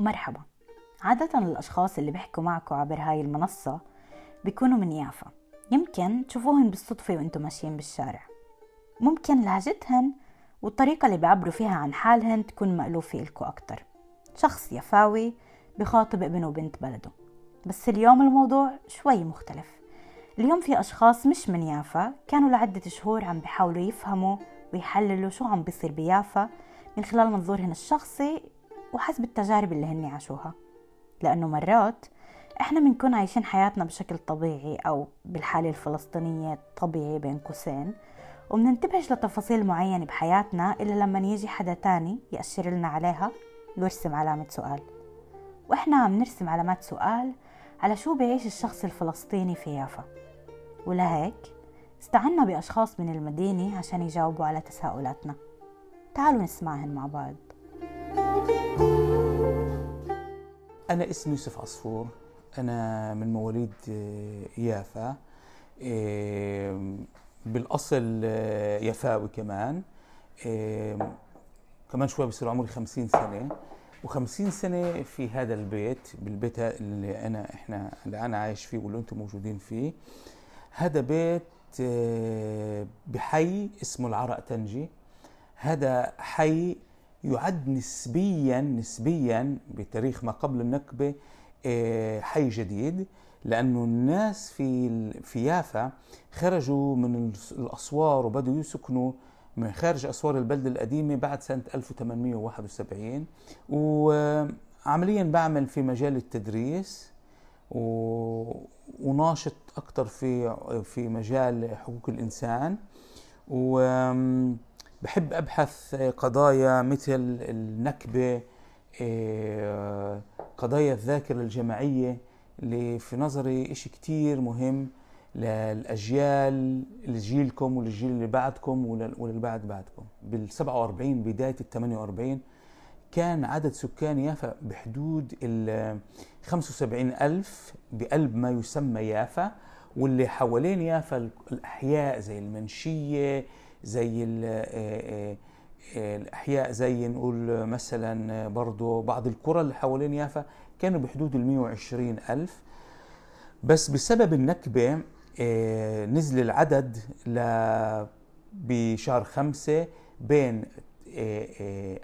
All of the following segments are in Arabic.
مرحبا. عادة الأشخاص اللي بيحكوا معكم عبر هاي المنصة بيكونوا من يافا. يمكن تشوفوهن بالصدفة وأنتم ماشيين بالشارع. ممكن لهجتهن والطريقة اللي بيعبروا فيها عن حالهن تكون مألوفة إلكو أكتر. شخص يفاوي بخاطب ابن وبنت بلده. بس اليوم الموضوع شوي مختلف. اليوم في أشخاص مش من يافا كانوا لعدة شهور عم بيحاولوا يفهموا ويحللوا شو عم بيصير بيافا من خلال منظورهن الشخصي وحسب التجارب اللي هن عاشوها. لأنه مرات إحنا بنكون عايشين حياتنا بشكل طبيعي أو بالحالة الفلسطينية طبيعي بين قوسين ومننتبهش لتفاصيل معينة بحياتنا إلا لما يجي حدا تاني يأشر لنا عليها ويرسم علامة سؤال. وإحنا عم نرسم علامات سؤال على شو بيعيش الشخص الفلسطيني في يافا. ولهيك استعنا بأشخاص من المدينة عشان يجاوبوا على تساؤلاتنا. تعالوا نسمعهن مع بعض. أنا اسمي يوسف عصفور. أنا من مواليد آه، يافا. آه، بالأصل آه، يفاوي كمان. كمان شوي بصير عمري خمسين سنة. وخمسين سنة في هذا البيت بالبيت اللي أنا إحنا اللي أنا عايش فيه واللي أنتم موجودين فيه. هذا بيت بحي اسمه العرق تنجي. هذا حي يعد نسبيا نسبيا بتاريخ ما قبل النكبة آه، حي جديد لأنه الناس في في يافا خرجوا من الأسوار وبدوا يسكنوا من خارج أسوار البلدة القديمة بعد سنة 1871 وعمليا بعمل في مجال التدريس وناشط أكثر في في مجال حقوق الإنسان. و بحب أبحث قضايا مثل النكبة آه، قضايا الذاكرة الجماعية اللي في نظري إشي كتير مهم للأجيال لجيلكم وللجيل اللي بعدكم وللي بعد بعدكم. بال 47 بداية ال 48 كان عدد سكان يافا بحدود ال 75 ألف بقلب ما يسمى يافا واللي حوالين يافا الأحياء زي المنشية زي آه، آه، آه، الأحياء زي نقول مثلا برضو بعض القرى اللي حوالين يافا كانوا بحدود ال 120 ألف. بس بسبب النكبة نزل العدد بشهر خمسة بين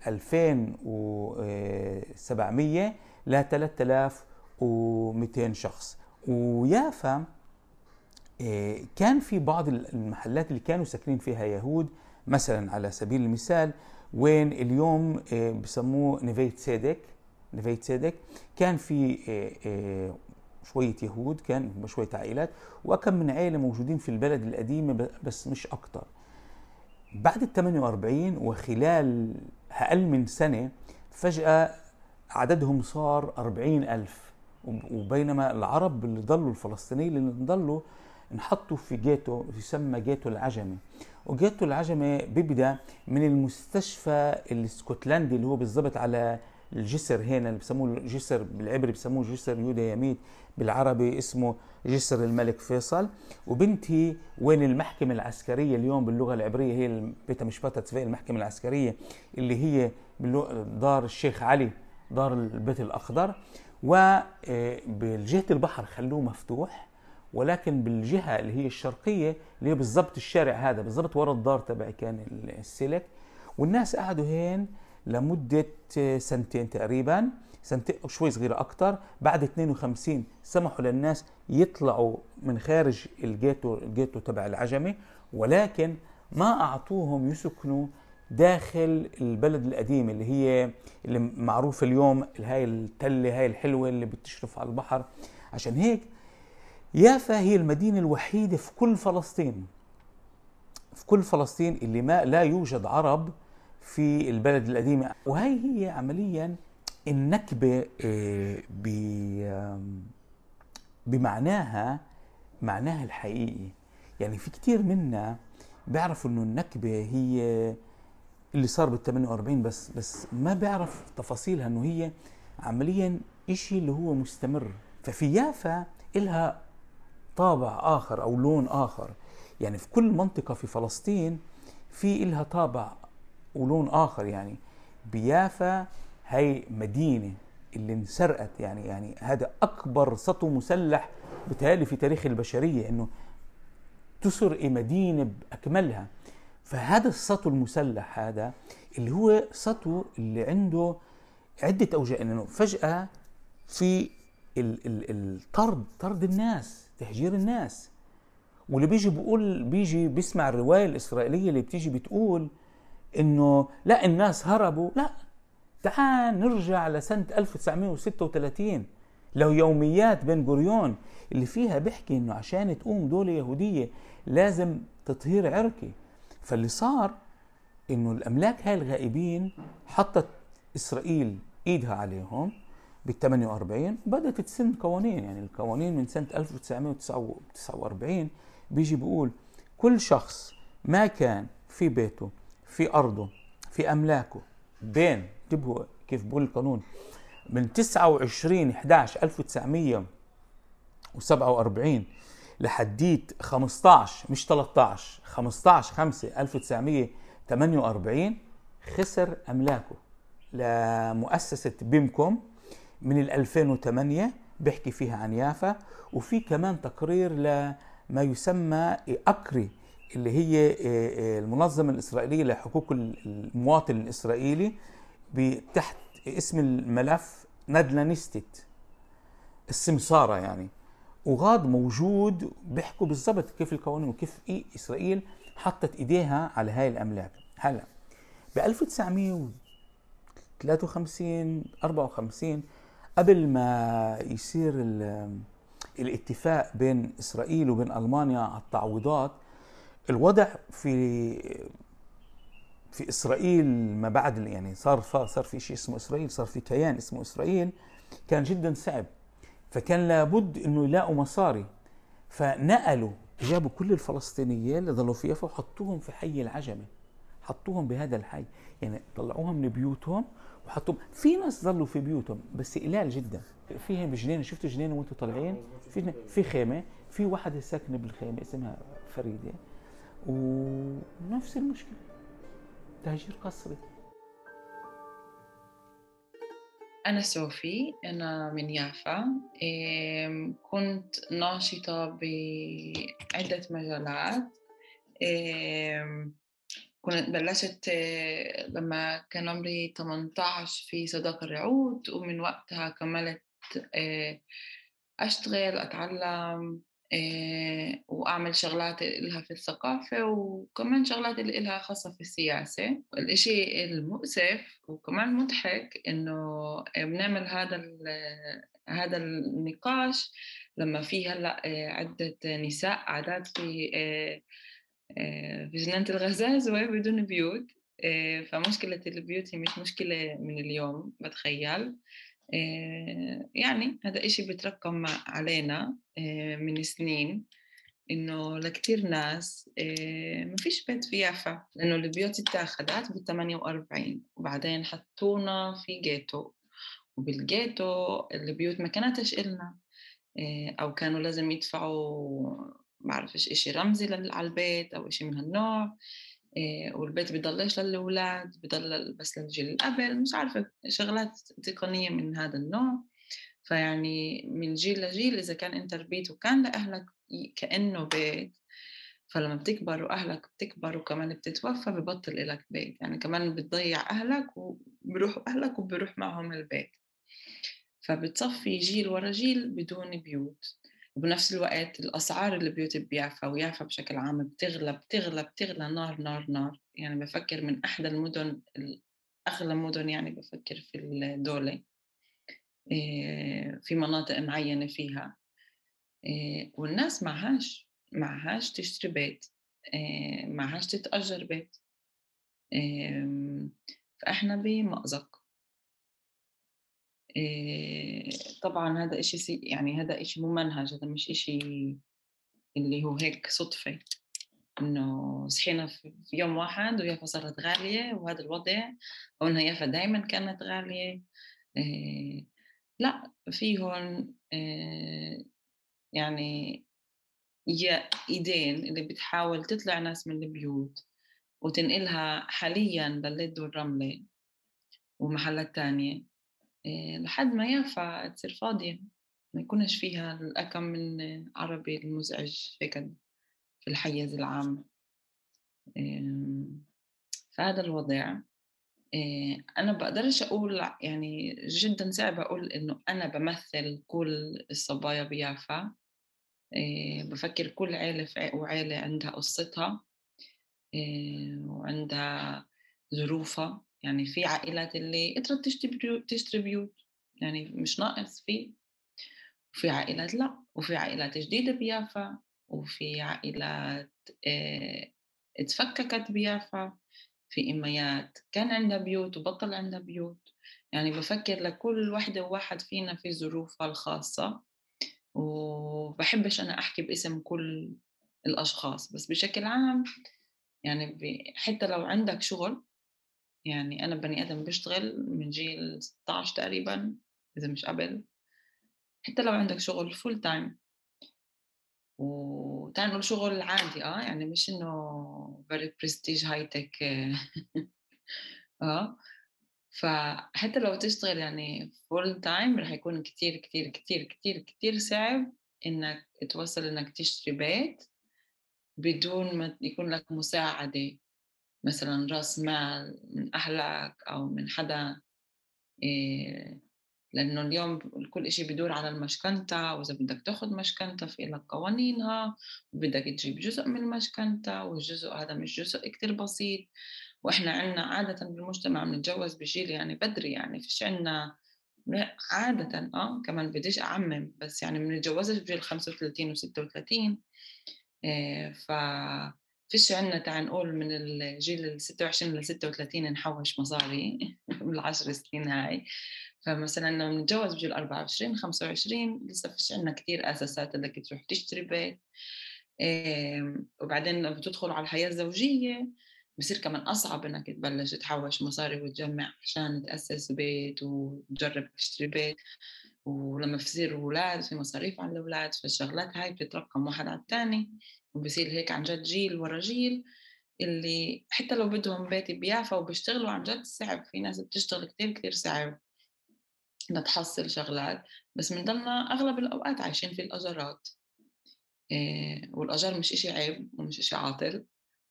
2700 ل 3200 شخص. ويافا كان في بعض المحلات اللي كانوا ساكنين فيها يهود مثلا على سبيل المثال وين اليوم آه، بسموه نفيت سيدك نفيت سيدك كان في آه، شوية يهود كان شوية عائلات وكم من عائلة موجودين في البلد القديمة بس مش أكتر. بعد ال 48 وخلال أقل من سنة فجأة عددهم صار 40 ألف وبينما العرب اللي ضلوا الفلسطينيين اللي ضلوا انحطوا في جيتو يسمى جيتو العجمي. وجيتو العجمي بيبدأ من المستشفى الاسكتلندي اللي هو بالضبط على الجسر هنا اللي بسموه الجسر بالعبري بسموه جسر يودا يميت بالعربي اسمه جسر الملك فيصل. وبنتي وين المحكمة العسكرية اليوم باللغة العبرية؟ هي بيتا مشبطة المحكمة العسكرية اللي هي دار الشيخ علي دار البيت الأخضر. وبالجهة البحر خلوه مفتوح. ولكن بالجهة اللي هي الشرقية اللي هي بالضبط الشارع هذا بالضبط ورا الدار تبعي كان السلك. والناس قعدوا هين لمدة سنتين تقريبا سنتين شوي صغيرة أكتر. بعد 52 سمحوا للناس يطلعوا من خارج الجيتو الجيتو تبع العجمي ولكن ما أعطوهم يسكنوا داخل البلد القديم اللي هي اللي معروفة اليوم هاي التلة هاي الحلوة اللي بتشرف على البحر. عشان هيك يافا هي المدينة الوحيدة في كل فلسطين. في كل فلسطين اللي ما لا يوجد عرب في البلد القديمة. وهي هي عمليا النكبة آه، بمعناها معناها الحقيقي. يعني في كتير منا بيعرفوا إنه النكبة هي اللي صار بال 48 بس بس ما بيعرف تفاصيلها إنه هي عمليا إشي اللي هو مستمر. ففي يافا إلها طابع آخر أو لون آخر. يعني في كل منطقة في فلسطين في إلها طابع ولون آخر يعني بيافا هي مدينة اللي انسرقت يعني يعني هذا أكبر سطو مسلح بتهيألي في تاريخ البشرية إنه تسرق مدينة بأكملها. فهذا السطو المسلح هذا اللي هو سطو اللي عنده عدة اوجه إنه فجأة في الطرد طرد الناس تهجير الناس. واللي بيجي بيقول بيجي بيسمع الرواية الإسرائيلية اللي بتيجي بتقول إنه لا الناس هربوا. لا. تعال نرجع لسنة 1936 لو يوميات بن غوريون اللي فيها بيحكي إنه عشان تقوم دولة يهودية لازم تطهير عرقي. فاللي صار إنه الأملاك هاي الغائبين حطت إسرائيل إيدها عليهم. بال 48 بدأت تسن قوانين يعني القوانين من سنة 1949 بيجي بيقول كل شخص ما كان في بيته في أرضه في أملاكه بين انتبهوا كيف بقول القانون من 29 11 1947 لحديت 15 مش 13 15 5 1948 خسر أملاكه. لمؤسسه بيمكوم من 2008 بيحكي فيها عن يافا. وفي كمان تقرير لما يسمى أكري اللي هي آه، آه، المنظمة الإسرائيلية لحقوق المواطن الإسرائيلي تحت اسم الملف ندلانستيت السمسارة يعني. وغاد موجود بيحكوا بالضبط كيف القوانين وكيف إيه إسرائيل حطت إيديها على هاي الأملاك. هلا ب 1953 54 قبل ما يصير الاتفاق بين إسرائيل وبين ألمانيا على التعويضات الوضع في في إسرائيل ما بعد يعني صار صار في شيء اسمه إسرائيل صار في كيان اسمه إسرائيل كان جدا صعب. فكان لابد إنه يلاقوا مصاري. فنقلوا جابوا كل الفلسطينيين اللي ظلوا في يافا وحطوهم في حي العجمة. حطوهم بهذا الحي. يعني طلعوهم من بيوتهم وحطوهم في ناس ظلوا في بيوتهم بس قلال جدا. في بجنينة شفتوا جنينة وأنتم طالعين؟ في في خيمة في واحدة ساكنة بالخيمة اسمها فريدة. ونفس المشكلة تهجير قسري أنا صوفي أنا من يافا. كنت ناشطة بعدة مجالات. كنت بلشت آه، لما كان عمري 18 في صداقة الرعود ومن وقتها كملت آه، أشتغل أتعلم آه، وأعمل شغلات إلها في الثقافة وكمان شغلات اللي إلها خاصة في السياسة. الإشي المؤسف وكمان مضحك إنه بنعمل هذا هذا النقاش لما في هلأ عدة نساء عادات في آه، في جنينة الغزازوة بدون بيوت. آه، فمشكلة البيوت هي مش مشكلة من اليوم بتخيل. آه، يعني هذا إشي بتركم علينا من سنين إنه لكتير ناس ما فيش بيت في يافا لأنه البيوت اتاخدت بال 48 وبعدين حطونا في جيتو وبالجيتو البيوت ما كانتش إلنا. أو كانوا لازم يدفعوا بعرفش إشي رمزي على البيت أو إشي من هالنوع إيه والبيت بيضلش للأولاد بضل بس للجيل قبل مش عارفة شغلات تقنية من هذا النوع. فيعني من جيل لجيل إذا كان أنت ربيت وكان لأهلك كأنه بيت فلما بتكبر وأهلك بتكبر وكمان بتتوفى ببطل إلك بيت. يعني كمان بتضيع أهلك وبروحوا أهلك وبروح معهم البيت فبتصفي جيل ورا جيل بدون بيوت. وبنفس الوقت الأسعار اللي البيوت بيافا ويافا بشكل عام بتغلى بتغلى بتغلى نار نار نار. يعني بفكر من أحدى المدن أغلى مدن يعني بفكر في الدولة في مناطق معينة فيها. والناس معهاش معهاش تشتري بيت. معهاش تتأجر بيت. فإحنا بمأزق. آه، طبعا هذا إشي يعني هذا إشي ممنهج هذا مش إشي اللي هو هيك صدفة. إنه صحينا في يوم واحد ويافا صارت غالية وهذا الوضع أو إنها يافا دايما كانت غالية. آه، لا في هون آه، يعني يا إيدين اللي بتحاول تطلع ناس من البيوت وتنقلها حاليا لليد والرملة ومحلات تانية. آه، لحد ما يافا تصير فاضية ما يكونش فيها الأكم من عربي المزعج هيك في الحيز العام. فهذا الوضع. آه، أنا بقدرش أقول يعني جدا صعب أقول إنه أنا بمثل كل الصبايا بيافا. آه، بفكر كل عيلة وعيلة عندها قصتها وعندها ظروفها. يعني في عائلات اللي قدرت تشتري تشتري بيوت يعني مش ناقص في وفي عائلات لأ وفي عائلات جديدة بيافا وفي عائلات آه اتفككت بيافا في إميات كان عندها بيوت وبطل عندها بيوت. يعني بفكر لكل وحدة وواحد فينا في ظروفها الخاصة وبحبش أنا أحكي باسم كل الأشخاص. بس بشكل عام يعني حتى لو عندك شغل يعني أنا بني آدم بشتغل من جيل 16 تقريبا إذا مش قبل. حتى لو عندك شغل full time وتعال نقول شغل عادي آه يعني مش إنه very prestige high tech آه. فحتى لو تشتغل يعني full time رح يكون كتير كتير كتير كتير كتير صعب إنك توصل إنك تشتري بيت بدون ما يكون لك مساعدة. مثلا راس مال من أهلك أو من حدا إيه لأنه اليوم كل إشي بدور على المشكنتة وإذا بدك تاخد مشكنتة في لك قوانينها وبدك تجيب جزء من المشكنتة والجزء هذا مش جزء كتير بسيط. وإحنا عنا عادة بالمجتمع بنتجوز بجيل يعني بدري يعني فيش عنا عادة آه كمان بديش أعمم بس يعني بنتجوزش بجيل 35 و 36 إيه ف فيش عندنا تعال نقول من الجيل ال 26 لل 36 نحوش مصاري بالعشر سنين هاي. فمثلا لما نتجوز بجيل 24 25 لسه فيش عندنا كثير أساسات انك تروح تشتري بيت. وبعدين لما بتدخل على الحياة الزوجية بصير كمان أصعب إنك تبلش تحوش مصاري وتجمع عشان تأسس بيت وتجرب تشتري بيت. ولما بصير أولاد في مصاريف على الأولاد فالشغلات هاي بتترقم واحد على الثاني وبصير هيك عن جد جيل ورا جيل اللي حتى لو بدهم بيت بيافا وبيشتغلوا عن جد صعب في ناس بتشتغل كتير كتير صعب لتحصل شغلات بس بنضلنا أغلب الأوقات عايشين في الأجارات إيه والأجار مش إشي عيب ومش إشي عاطل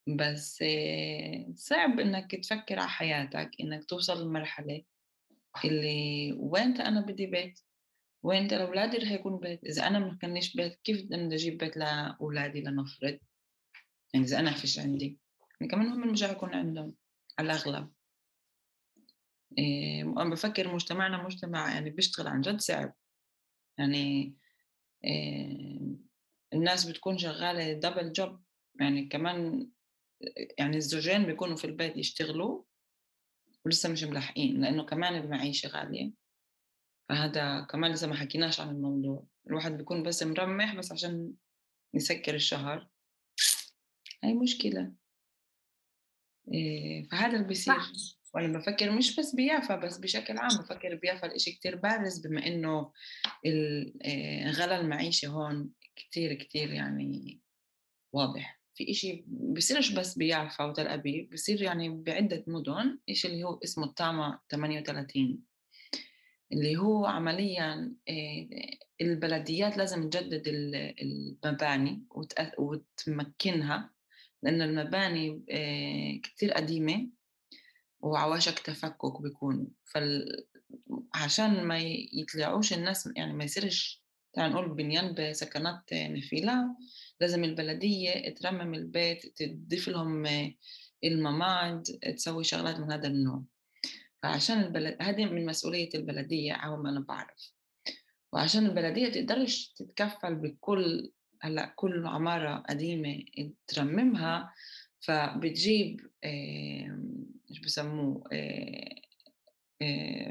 بس إيه صعب إنك تفكر على حياتك إنك توصل لمرحلة اللي وين أنا بدي بيت؟ وين لأولادي رح يكون بيت إذا أنا ما كانش بيت كيف بدي أجيب بيت لأولادي لنفرض؟ يعني إذا أنا فيش عندي. يعني كمان هم مش يكون عندهم على الأغلب. إيه بفكر مجتمعنا مجتمع يعني بيشتغل عن جد صعب. يعني إيه الناس بتكون شغالة دبل جوب يعني كمان يعني الزوجين بيكونوا في البيت يشتغلوا ولسه مش ملاحقين لأنه كمان المعيشة غالية. فهذا كمان لسه ما حكيناش عن الموضوع. الواحد بيكون بس مرمح بس عشان يسكر الشهر. هاي مشكلة. إيه فهذا اللي بيصير. وأنا بفكر مش بس بيافا بس بشكل عام بفكر بيافا الاشي كتير بارز بما إنه آه، غلا المعيشة هون كتير كتير يعني واضح. في إشي بصيرش بس بيافا وتل أبيب بصير يعني بعدة مدن إشي اللي هو اسمه ال תמ"א 38 اللي هو عمليا آه، البلديات لازم تجدد المباني وتمكنها لأن المباني آه، كتير قديمة وعواشك تفكك بيكونوا. فعشان ما يطلعوش الناس يعني ما يصيرش تعال نقول بنيان بسكنات نفيلة لازم البلدية ترمم البيت تضيف لهم المماد تسوي شغلات من هذا النوع. فعشان البلد هذه من مسؤولية البلدية أو ما أنا بعرف. وعشان البلدية تقدرش تتكفل بكل هلأ كل عمارة قديمة ترممها فبتجيب إيش بسموه؟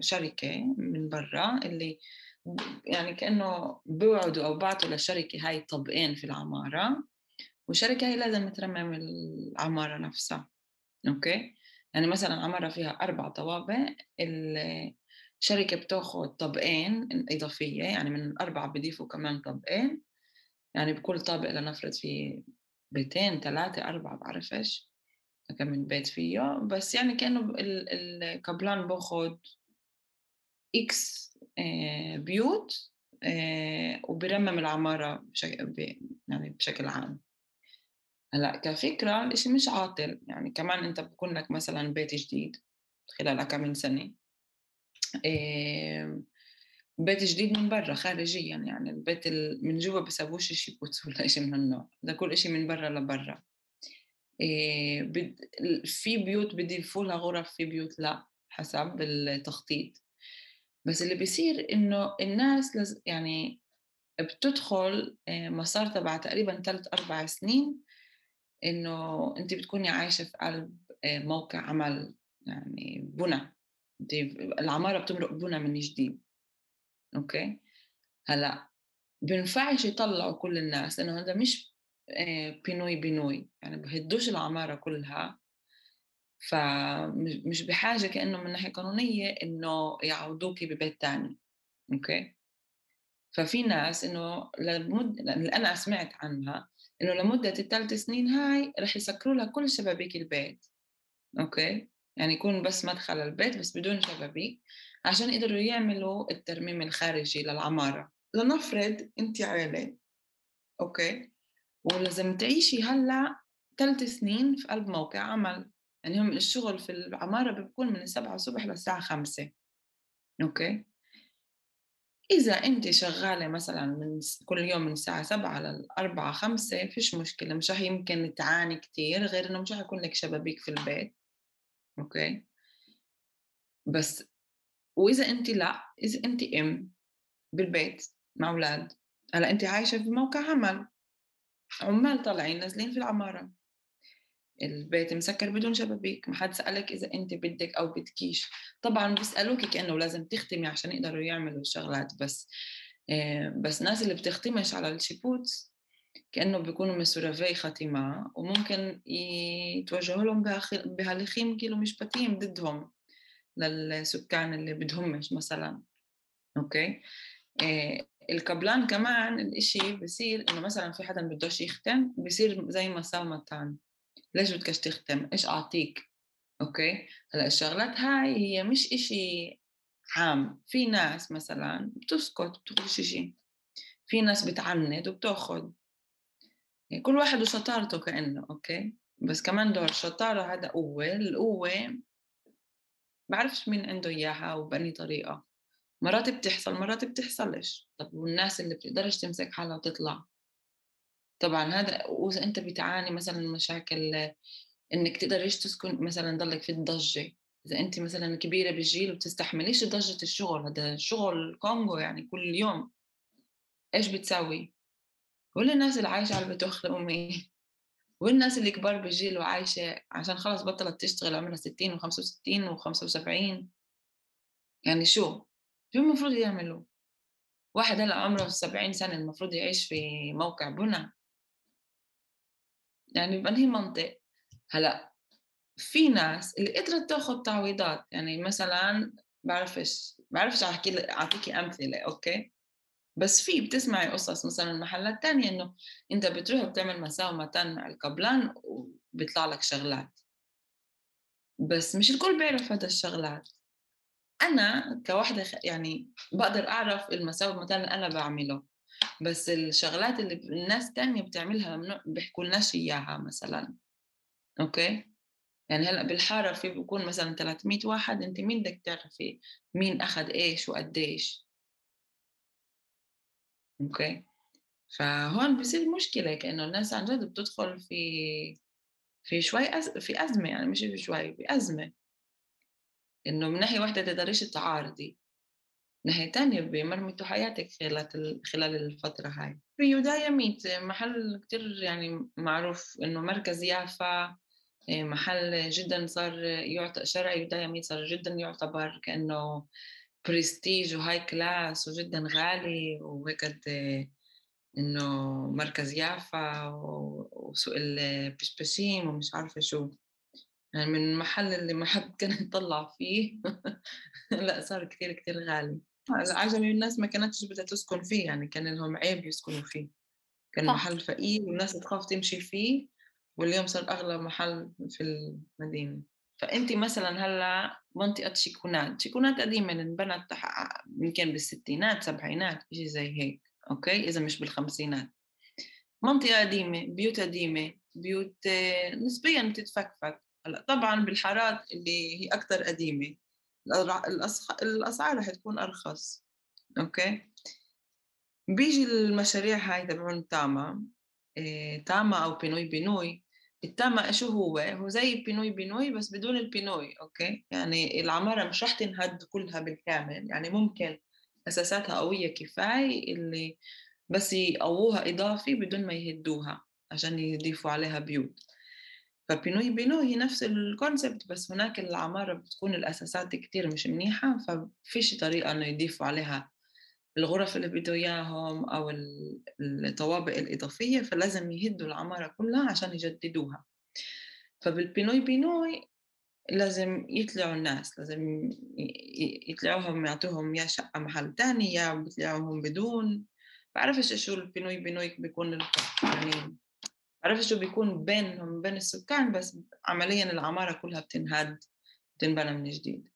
شركة من برا اللي يعني كأنه بيوعدوا أو بعتوا للشركة هاي طبقين في العمارة والشركة هي لازم ترمم العمارة نفسها okay؟ يعني مثلا عمارة فيها أربع طوابق الشركة بتاخذ طبقين إضافية يعني من الأربعة بضيفوا كمان طبقين يعني بكل طابق لنفرض في بيتين ثلاثة أربعة بعرفش كم من بيت فيه. بس يعني كأنه ال קבלן باخد X آه، بيوت آه، وبرمم العمارة بشكل يعني بشكل عام. هلأ كفكرة الإشي مش عاطل. يعني كمان أنت بكون لك مثلا بيت جديد خلال كم من سنة بيت جديد من برا خارجيا. يعني البيت من جوا بسووش شي بوتس ولا شيء من هالنوع. ده كل شيء من برا لبرا. في بيوت بدي لها غرف في بيوت لا حسب التخطيط. بس اللي بيصير إنه الناس لز يعني بتدخل مسار تبع تقريبا ثلاث أربع سنين إنه انت بتكوني عايشة في قلب موقع عمل يعني بنى. انت العمارة بتمرق بنى من جديد. أوكي؟ هلأ بينفعش يطلعوا كل الناس لأنه هذا مش بينوي بينوي. يعني بهدوش العمارة كلها. فمش بحاجة كأنه من ناحية قانونية إنه يعوضوكي ببيت تاني. okay؟ ففي ناس إنه لمد أنا سمعت عنها إنه لمدة الثلاث سنين هاي رح يسكروا لها كل شبابيك البيت. okay؟ يعني يكون بس مدخل البيت بس بدون شبابيك عشان يقدروا يعملوا الترميم الخارجي للعمارة. لنفرض انت عائلة okay؟ ولازم تعيشي هلأ ثلاث سنين في قلب موقع عمل. يعني هم الشغل في العمارة بيكون من السبعة الصبح للساعة خمسة. okay؟ إذا أنت شغالة مثلا من كل يوم من الساعة سبعة للأربعة خمسة فيش مشكلة مش رح يمكن تعاني كتير غير إنه مش رح يكون لك شبابيك في البيت. okay؟ بس وإذا أنت لا إذا أنت أم بالبيت مع أولاد هلأ أنت عايشة في موقع عمل. عمال طالعين نازلين في العمارة. البيت مسكر بدون شبابيك ما حد سألك إذا أنت بدك أو بدكيش. طبعا بيسألوك كأنه لازم تختمي عشان يقدروا يعملوا الشغلات بس. آه، بس الناس اللي بتختمش على الشيبوت كأنه بيكونوا مسورفي ختمة وممكن يتوجهوا لهم بهالخيم كيلو مشبتين ضدهم للسكان اللي بدهمش مثلا. okay؟ إيه ال קבלן كمان الإشي بصير إنه مثلا في حدا بدوش يختم بصير زي משא ומתן ليش بدكش تختم إيش أعطيك؟ okay؟ هلأ الشغلات هاي هي مش إشي عام. في ناس مثلا بتسكت بتقولش شيء في ناس بتعند وبتأخذ. يعني كل واحد وشطارته كأنه okay؟ بس كمان دور الشطارة هذا قوة. القوة بعرفش مين عنده إياها وبأني طريقة. مرات بتحصل مرات بتحصلش. طب والناس اللي بتقدرش تمسك حالها وتطلع؟ طبعا هذا وإذا أنت بتعاني مثلا مشاكل إنك تقدريش تسكن مثلا ضلك في الضجة؟ إذا أنت مثلا كبيرة بالجيل وبتستحمليش ضجة الشغل هذا شغل كونغو يعني كل يوم. إيش بتسوي كل الناس اللي عايشة على البتوخ أمي والناس اللي كبار بالجيل وعايشة عشان خلص بطلت تشتغل عمرها 60 و65 و75 يعني شو؟ شو المفروض يعملوا؟ واحد هلا عمره 70 سنة المفروض يعيش في موقع بنى يعني بأنهي منطق. هلأ في ناس اللي قدرت تاخذ تعويضات يعني مثلا بعرفش بعرفش أحكي أعطيكي أمثلة أوكي؟ بس في بتسمعي قصص مثلا محلات تانية إنه أنت بتروح بتعمل مساومة مع القبلان وبيطلع لك شغلات. بس مش الكل بيعرف هذا الشغلات. أنا كواحدة يعني بقدر أعرف المساومة اللي أنا بعمله. بس الشغلات اللي الناس تانية بتعملها ممنوع بيحكوا لناش اياها مثلا okay؟ يعني هلأ بالحارة في بكون مثلا 300 واحد أنت مين بدك تعرفي مين أخذ إيش وقديش؟ okay؟ فهون بصير مشكلة كأنه الناس عن جد بتدخل في في شوي أز... في أزمة يعني مش في شوي بازمه إنه من ناحية واحدة تقدريش تعارضي ناحية تانية بمرمتوا حياتك خلال خلال الفترة هاي. في ميت محل كتير يعني معروف إنه مركز يافا محل جدا صار يعتبر شارع يهودا هياميت صار جدا يعتبر كأنه برستيج و high class وجدا غالي وهيك إنه مركز يافا وسوق البشبشيم ومش عارفة شو. يعني من المحل اللي ما حد كان يطلع فيه. لا صار كتير كتير غالي. عجمي الناس ما كانتش بدها تسكن فيه يعني كان لهم عيب يسكنوا فيه. كان صح. محل فقير والناس تخاف تمشي فيه واليوم صار أغلى محل في المدينة. فانت مثلا هلأ منطقة شيكونات شيكونات قديمة انبنت يمكن بالستينات سبعينات شيء زي هيك okay؟ إذا مش بالخمسينات. منطقة قديمة بيوت قديمة بيوت نسبيا بتتفكفك. هلأ طبعا بالحارات اللي هي أكثر قديمة. الأسعار رح تكون أرخص okay؟ بيجي المشاريع هاي تبعون תמ"א إيه תמ"א أو פינוי בינוי ال תמ"א شو هو؟ هو زي פינוי בינוי بس بدون ال פינוי okay؟ يعني العمارة مش رح تنهد كلها بالكامل يعني ممكن أساساتها قوية كفاية اللي بس يقووها إضافي بدون ما يهدوها عشان يضيفوا عليها بيوت. فبينوي بينوي هي نفس الكونسبت بس هناك العمارة بتكون الأساسات كتير مش منيحة ففيش طريقة إنه يضيفوا عليها الغرف اللي بده إياهم أو الطوابق الإضافية فلازم يهدوا العمارة كلها عشان يجددوها. فبالبينوي بينوي لازم يطلعوا الناس لازم يطلعوهم يعطوهم يا شقة محل تاني يا بيطلعوهم بدون. بعرفش شو البينوي بينوي بيكون يعني بعرفش شو بيكون بينهم بين السكان بس عمليا العمارة كلها بتنهد بتنبنى من جديد.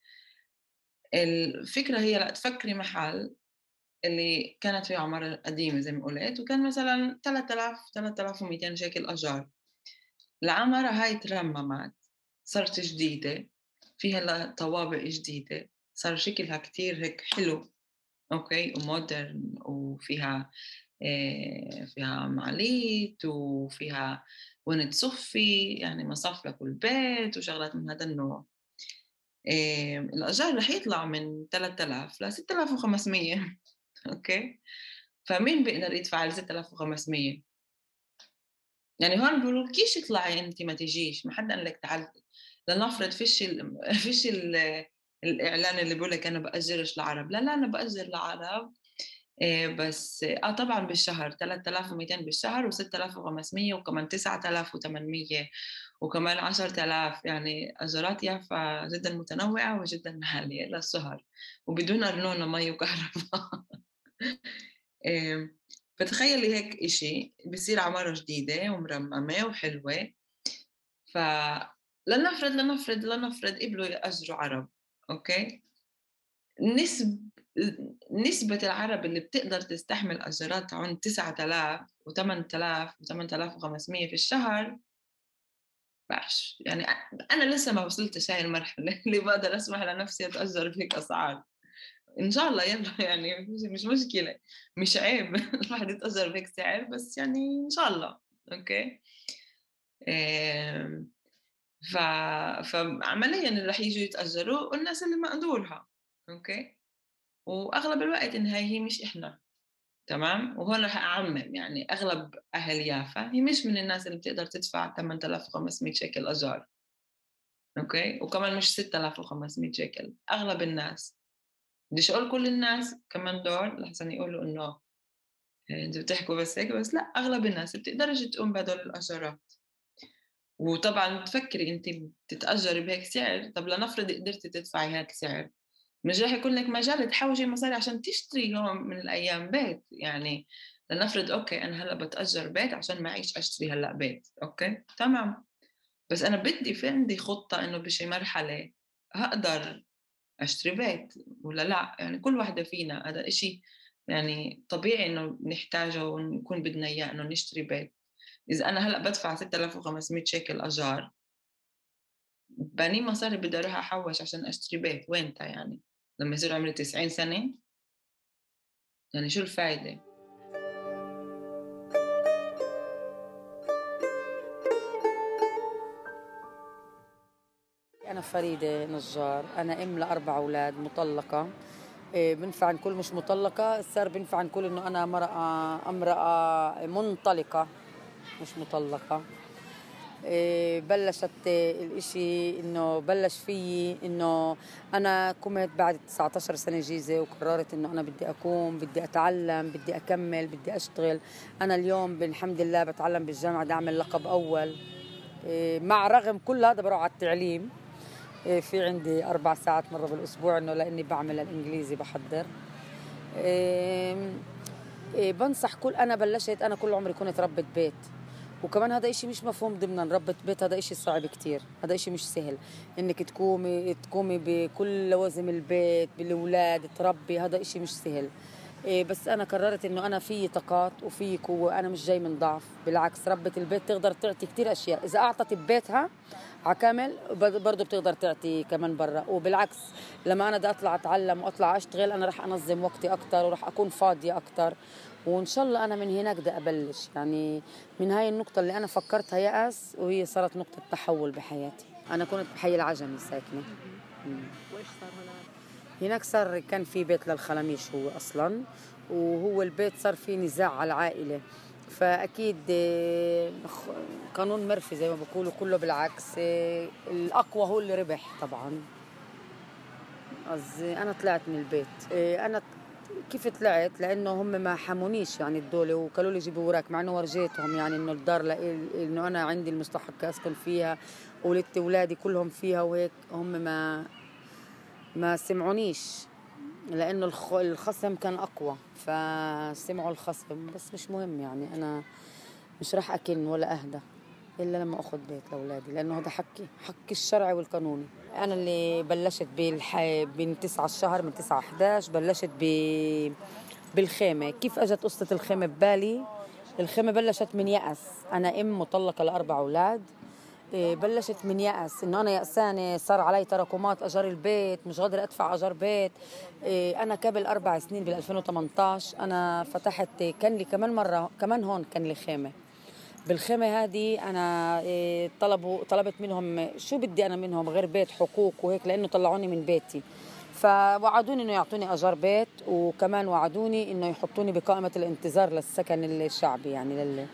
الفكرة هي لأ تفكري محل اللي كانت فيه عمارة قديمة زي ما قلت وكان مثلا 3000 3200 شيكل أجار العمارة هاي ترممت صارت جديدة فيها طوابق جديدة صار شكلها كتير هيك حلو okay و modern وفيها فيها מעלית وفيها وين تصفي يعني مصف لكل بيت وشغلات من هذا النوع. آه، الأجار رح يطلع من 3000 ل 6500 okay؟ فمين بيقدر يدفع ال 6500 يعني هون بيقولوا كيش اطلعي انت ما تجيش؟ ما حدا قال لك تعال لنفرض فيش ال فيش ال الإعلان اللي بيقول لك أنا بأجرش العرب لا لا أنا بأجر العرب آه، بس آه طبعا بالشهر 3200 بالشهر و6500 وكمان 9800 وكمان 10000 يعني اجارات يافا جدا متنوعة وجدا عالية للشهر وبدون أرنونة مي وكهرباء. فتخيلي هيك إشي بصير عمارة جديدة ومرممة وحلوة. ف لنفرض لنفرض لنفرض قبلوا يأجروا عرب أوكي؟ نسب نسبة العرب اللي بتقدر تستحمل أجرات عن 9000 و8000 و8500 في الشهر بعرفش يعني أنا لسه ما وصلتش هاي المرحلة اللي بقدر أسمح لنفسي أتأجر بهيك أسعار. إن شاء الله يلا يعني مش مشكلة. مش عيب الواحد يتأجر بهيك سعر بس يعني إن شاء الله. okay؟ ف... فعمليا اللي رح يجوا يتأجروا الناس اللي مقدورها. okay؟ وأغلب الوقت إنها هي مش إحنا تمام؟ وهون رح أعمم يعني أغلب أهل يافا هي مش من الناس اللي بتقدر تدفع 8500 شيكل اجار okay؟ وكمان مش 6500 شيكل أغلب الناس. بديش أقول كل الناس كمان دول لحسن يقولوا إنه آه، إنتوا بتحكوا بس هيك بس لا أغلب الناس بتقدرش تقوم بهدول الاجارات وطبعا تفكري انت بتتأجري بهيك سعر طب لنفرض قدرتي تدفعي هيك سعر مش راح يكون لك مجال تحوجي مصاري عشان تشتري يوم من الأيام بيت يعني لنفرض okay أنا هلأ بتأجر بيت عشان معيش أشتري هلأ بيت okay؟ تمام. بس أنا بدي في عندي خطة إنه بشي مرحلة هقدر أشتري بيت ولا لأ؟ يعني كل وحدة فينا هذا إشي يعني طبيعي إنه نحتاجه ونكون بدنا إياه إنه نشتري بيت. إذا أنا هلأ بدفع 6500 شيكل أجار بني مصاري بدي أروح أحوش عشان أشتري بيت وينتا يعني؟ لما يصير عمري 90 سنة؟ يعني شو الفايدة؟ أنا فريدة نجار. أنا أم لأربع أولاد مطلقة. إيه، بنفع نقول مش مطلقة. صار بنفع نقول إنه أنا مرأة أمرأة منطلقة مش مطلقة. بلشت الإشي إنه بلش فيي إنه أنا قمت بعد 19 سنة جيزة وقررت إنه أنا بدي أقوم بدي أتعلم بدي أكمل بدي أشتغل. أنا اليوم بالحمد لله بتعلم بالجامعة بدي أعمل لقب أول. إيه، مع رغم كل هذا بروح على التعليم. إيه، في عندي أربع ساعات مرة بالأسبوع إنه لإني بعمل الإنجليزي بحضر. بنصح كل أنا بلشت أنا كل عمري كنت ربة بيت. وكمان هذا إشي مش مفهوم ضمن ربة بيت هذا إشي صعب كتير. هذا إشي مش سهل. إنك تقومي تقومي بكل لوازم البيت بالأولاد تربي هذا إشي مش سهل. إيه بس أنا قررت إنه أنا في طاقات وفي قوة. أنا مش جاي من ضعف. بالعكس ربة البيت تقدر تعطي كثير أشياء. إذا أعطت ببيتها على كامل برضه بتقدر تعطي كمان برا. وبالعكس لما أنا بدي أطلع أتعلم وأطلع أشتغل أنا رح أنظم وقتي أكثر ورح أكون فاضية أكثر وإن شاء الله أنا من هناك بدي أبلش. يعني من هاي النقطة اللي أنا فكرتها يأس وهي صارت نقطة تحول بحياتي. أنا كنت بحي العجمي ساكنة. وإيش صار هناك؟ هناك صار كان في بيت للخلاميش هو أصلا وهو البيت صار في نزاع على العائلة. فأكيد آه، قانون مرفي زي ما بقولوا كله بالعكس آه، الأقوى هو اللي ربح طبعا. قصدي أنا طلعت من البيت. آه، أنا كيف طلعت؟ لأنه هم ما حمونيش يعني الدولة وقالوا لي جيبوا وراك مع إنه ورجيتهم يعني إنه الدار إنه أنا عندي المستحق أسكن فيها ولدت اولادي كلهم فيها وهيك هم ما ما سمعونيش. لأنه الخصم كان أقوى فسمعوا الخصم بس مش مهم يعني أنا مش راح أكن ولا أهدى. إلا لما أخذ بيت لأولادي لأنه هذا حكي حكي الشرعي والقانوني. أنا اللي بلشت بالح... من 9 الشهر من 9 11 بلشت ب... بالخيمة. كيف أجت قصة الخيمة ببالي؟ الخيمة بلشت من يأس. أنا أم مطلقة لأربع أولاد. إيه، بلشت من يأس. إنه أنا يأسانة صار علي تراكمات أجار البيت مش قادرة أدفع أجار بيت. إيه، أنا قبل أربع سنين بال 2018 أنا فتحت كان لي كمان مرة كمان هون كان لي خيمة. بالخيمة هذه أنا إيه، طلبوا طلبت منهم شو بدي أنا منهم غير بيت حقوق وهيك لأنه طلعوني من بيتي. فوعدوني إنه يعطوني أجار بيت وكمان وعدوني إنه يحطوني بقائمة الانتظار للسكن الشعبي يعني لل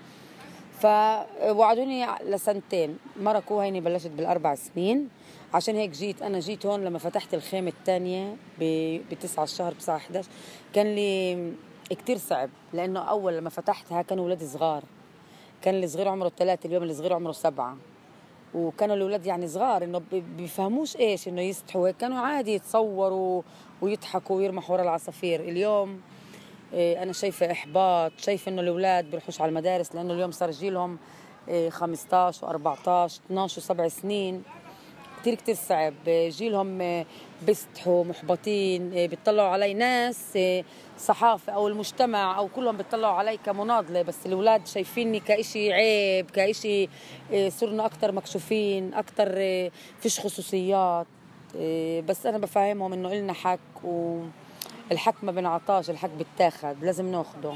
فوعدوني لسنتين. مرة كوهيني بلشت بالأربع سنين. عشان هيك جيت أنا جيت هون لما فتحت الخيمة الثانية بتسعة الشهر بتسعة 11 كان لي كتير صعب لأنه أول لما فتحتها كانوا ولادي صغار. كان الصغير عمره ثلاثة اليوم الصغير عمره سبعة. وكانوا الأولاد يعني صغار إنه بيفهموش إيش إنه يستحوا كانوا عادي يتصوروا ويضحكوا ويرمحوا ورا العصافير. اليوم إيه، أنا شايفة إحباط شايفة إنه الأولاد بيروحوش على المدارس لأنه اليوم صار جيلهم 15 و14 12 و7 سنين. كثير كثير صعب. جيلهم بيستحوا محبطين بيطلعوا علي ناس صحافة أو المجتمع أو كلهم بيطلعوا علي كمناضلة. بس الأولاد شايفيني كإشي عيب كإشي صرنا أكثر مكشوفين أكثر فيش خصوصيات. بس أنا بفهمهم إنه إلنا حق و الحق ما بنعطاش الحق بتاخد لازم ناخده.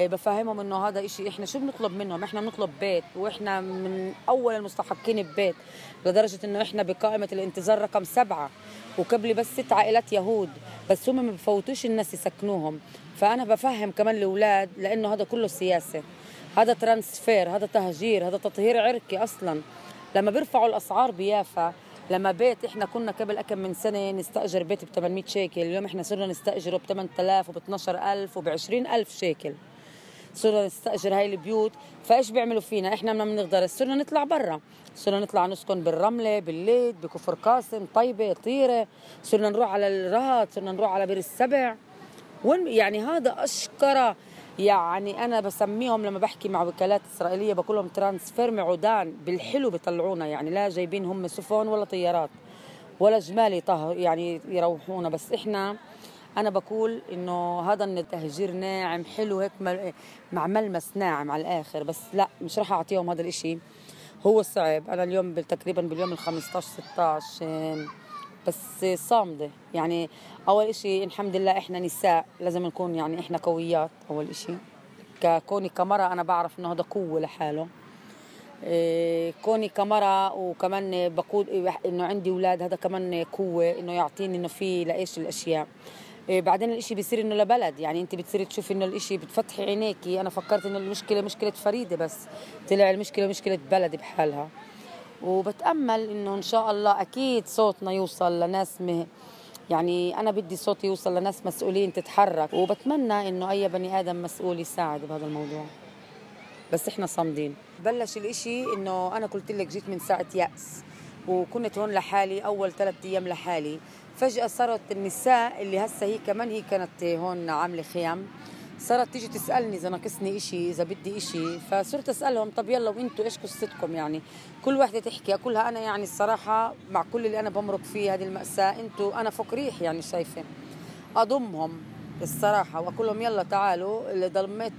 بفهمهم إنه هذا إشي إحنا شو بنطلب منهم؟ إحنا بنطلب بيت وإحنا من أول المستحقين ببيت لدرجة إنه إحنا بقائمة الانتظار رقم سبعة وقبلي بس ست عائلات يهود بس هم ما بفوتوش الناس يسكنوهم. فأنا بفهم كمان الأولاد لأنه هذا كله سياسة. هذا transfer هذا تهجير هذا تطهير عرقي أصلا. لما بيرفعوا الأسعار بيافا لما بيت إحنا كنا قبل كم من سنة نستأجر بيت ب 800 شيكل اليوم إحنا صرنا نستأجره ب 8000 وب 12000 وب 20000 شيكل. صرنا نستأجر هاي البيوت. فإيش بيعملوا فينا؟ إحنا ما بنقدر. صرنا نطلع برا. صرنا نطلع نسكن بالرملة بالليد بكفر قاسم طيبة طيرة. صرنا نروح على الرهط صرنا نروح على بير السبع. وين يعني هذا اشكره يعني أنا بسميهم لما بحكي مع وكالات إسرائيلية بقول لهم טרנספר מעודן بالحلو بيطلعونا. يعني لا جايبين هم سفن ولا طيارات ولا جمال يعني يروحونا. بس إحنا أنا بقول إنه هذا التهجير ناعم حلو هيك مع ملمس ناعم على الآخر بس لا مش راح أعطيهم هذا الإشي. هو صعب أنا اليوم تقريبا باليوم ال 15 16 بس صامدة. يعني أول إشي الحمد لله إحنا نساء لازم نكون يعني إحنا قويات أول إشي. ككوني كمرة أنا بعرف إنه هذا قوة لحاله. إيه، كوني كمرة وكمان بقول إنه عندي أولاد هذا كمان قوة إنه يعطيني إنه في لإيش الأشياء. إيه، بعدين الإشي بيصير إنه لبلد. يعني أنت بتصيري تشوفي إنه الإشي بتفتحي عينيكي. أنا فكرت إنه المشكلة مشكلة فريدة بس. طلع المشكلة مشكلة بلد بحالها. وبتأمل إنه إن شاء الله أكيد صوتنا يوصل لناس مه يعني أنا بدي صوتي يوصل لناس مسؤولين تتحرك. وبتمنى إنه أي بني آدم مسؤول يساعد بهذا الموضوع. بس إحنا صامدين. بلش الإشي إنه أنا قلت لك جيت من ساعة يأس. وكنت هون لحالي أول ثلاث أيام لحالي. فجأة صارت النساء اللي هسه هي كمان هي كانت هون عاملة خيام. صارت تيجي تسألني إذا ناقصني إشي إذا بدي إشي. فصرت أسألهم طب يلا وانتوا إيش قصتكم يعني؟ كل وحدة تحكي. أقولها أنا يعني الصراحة مع كل اللي أنا بمرق فيه هذه المأساة أنتوا أنا فوق ريح يعني شايفة. أضمهم الصراحة وأقول لهم يلا تعالوا اللي ضميت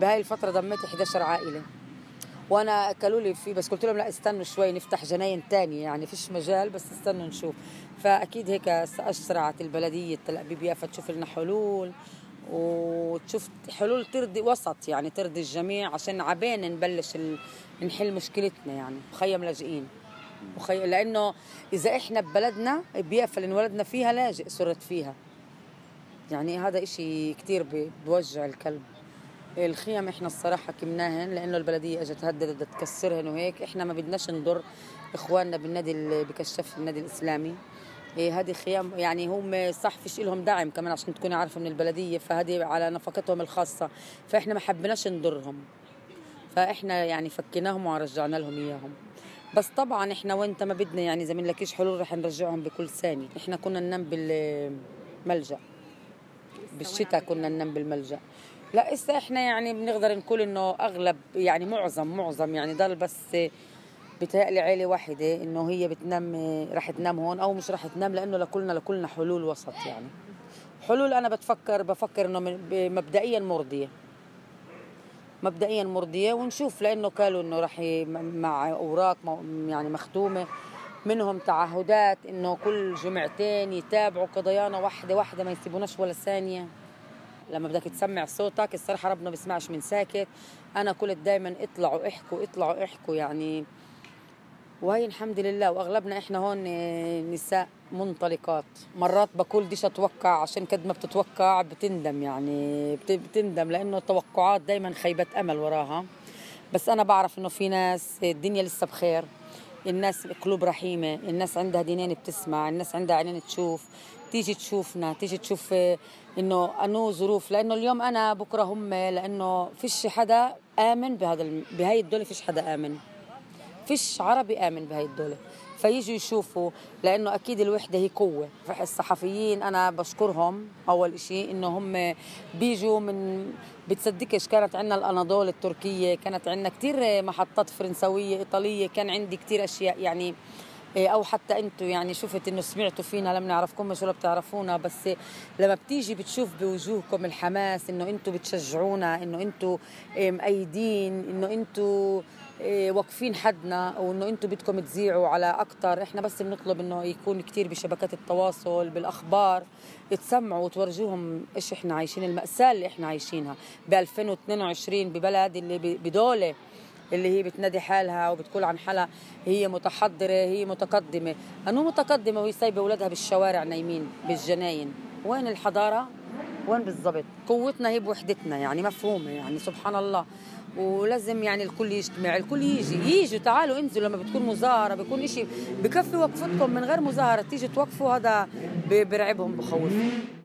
بهاي الفترة ضميت 11 عائلة. وأنا قالوا لي في بس قلت لهم لا استنوا شوي نفتح جناين تانية يعني فيش مجال بس استنوا نشوف. فأكيد هيك اسرعت البلدية تل ابيب يافا تشوف لنا حلول وتشوف حلول ترضي وسط يعني ترضي الجميع عشان عبين نبلش نحل مشكلتنا يعني مخيم لاجئين. مخي... لأنه إذا إحنا ببلدنا بيافا اللي انولدنا فيها لاجئ صرت فيها. يعني هذا إشي كتير بوجع الكلب. الخيم إحنا الصراحة كمناهن لأنه البلدية إجت هددت تكسرهن وهيك إحنا ما بدناش نضر إخواننا بالنادي اللي بكشف النادي الإسلامي. هذه خيام يعني هم صح فيش لهم دعم كمان عشان تكوني عارفة من البلدية فهذه على نفقتهم الخاصة. فإحنا ما حبيناش نضرهم. فإحنا يعني فكيناهم ورجعنا لهم إياهم. بس طبعا إحنا وانت ما بدنا يعني إذا لكيش حلول رح نرجعهم بكل ثانية. إحنا كنا ننام بالملجأ. بالشتاء كنا ننام بالملجأ. لا إسا إحنا يعني بنقدر نقول إنه أغلب يعني معظم معظم يعني ضل بس بتهيألي عيلة واحدة إنه هي بتنام رح تنام هون أو مش رح تنام لأنه لكلنا لكلنا حلول وسط يعني. حلول أنا بتفكر بفكر إنه مبدئيا مرضية. مبدئيا مرضية ونشوف لأنه قالوا إنه رح مع أوراق يعني مختومة. منهم تعهدات إنه كل جمعتين يتابعوا قضايانا واحدة واحدة ما يسيبوناش ولا ثانية. لما بدك تسمع صوتك الصراحة ربنا بيسمعش من ساكت. أنا قلت دايما اطلعوا احكوا اطلعوا احكوا يعني. وهي الحمد لله. واغلبنا إحنا هون آه، نساء منطلقات. مرات بقول أتوقع عشان قد ما بتتوقع بتندم يعني بتندم لأنه التوقعات دائما خيبة أمل وراها. بس أنا بعرف إنه في ناس الدنيا لسه بخير. الناس قلوب رحيمة الناس عندها دينين بتسمع الناس عندها عينين تشوف تيجي تشوفنا تيجي تشوف آه، إنه أنو ظروف. لأنه اليوم أنا بكرة هم لأنه فيش حدا آمن بهذا بهاي الدولة فيش حدا آمن. فيش عربي آمن بهاي الدولة. فيجوا يشوفوا لأنه أكيد الوحدة هي قوة. الصحفيين أنا بشكرهم أول إشي إنه هم بيجوا من بتصدقش كانت عندنا الأناضول التركية كانت عندنا كثير محطات فرنسوية إيطالية كان عندي كثير أشياء يعني إيه، أو حتى أنتم يعني شفت إنه سمعتوا فينا لم نعرفكم مش ولا بتعرفونا بس لما بتيجي بتشوف بوجوهكم الحماس إنه أنتم بتشجعونا إنه أنتم مأيدين إنه إيه، واقفين حدنا وانه أنتم بدكم تذيعوا على أكثر إحنا بس بنطلب إنه يكون كثير بشبكات التواصل بالأخبار. تسمعوا وتورجوهم إيش إحنا عايشين المأساة اللي إحنا عايشينها. ب 2022 ببلد اللي بدولة اللي هي بتنادي حالها وبتقول عن حالها هي متحضرة هي متقدمة. أنو متقدمة وهي سايبة أولادها بالشوارع نايمين بالجناين؟ وين الحضارة؟ وين بالضبط؟ قوتنا هي بوحدتنا يعني مفهومة يعني سبحان الله. ولازم يعني الكل يجتمع الكل يجي يجوا تعالوا انزلوا لما بتكون مظاهره بيكون إشي بكفي وقفتكم من غير مظاهره تيجي توقفوا هذا برعبهم بخوفهم.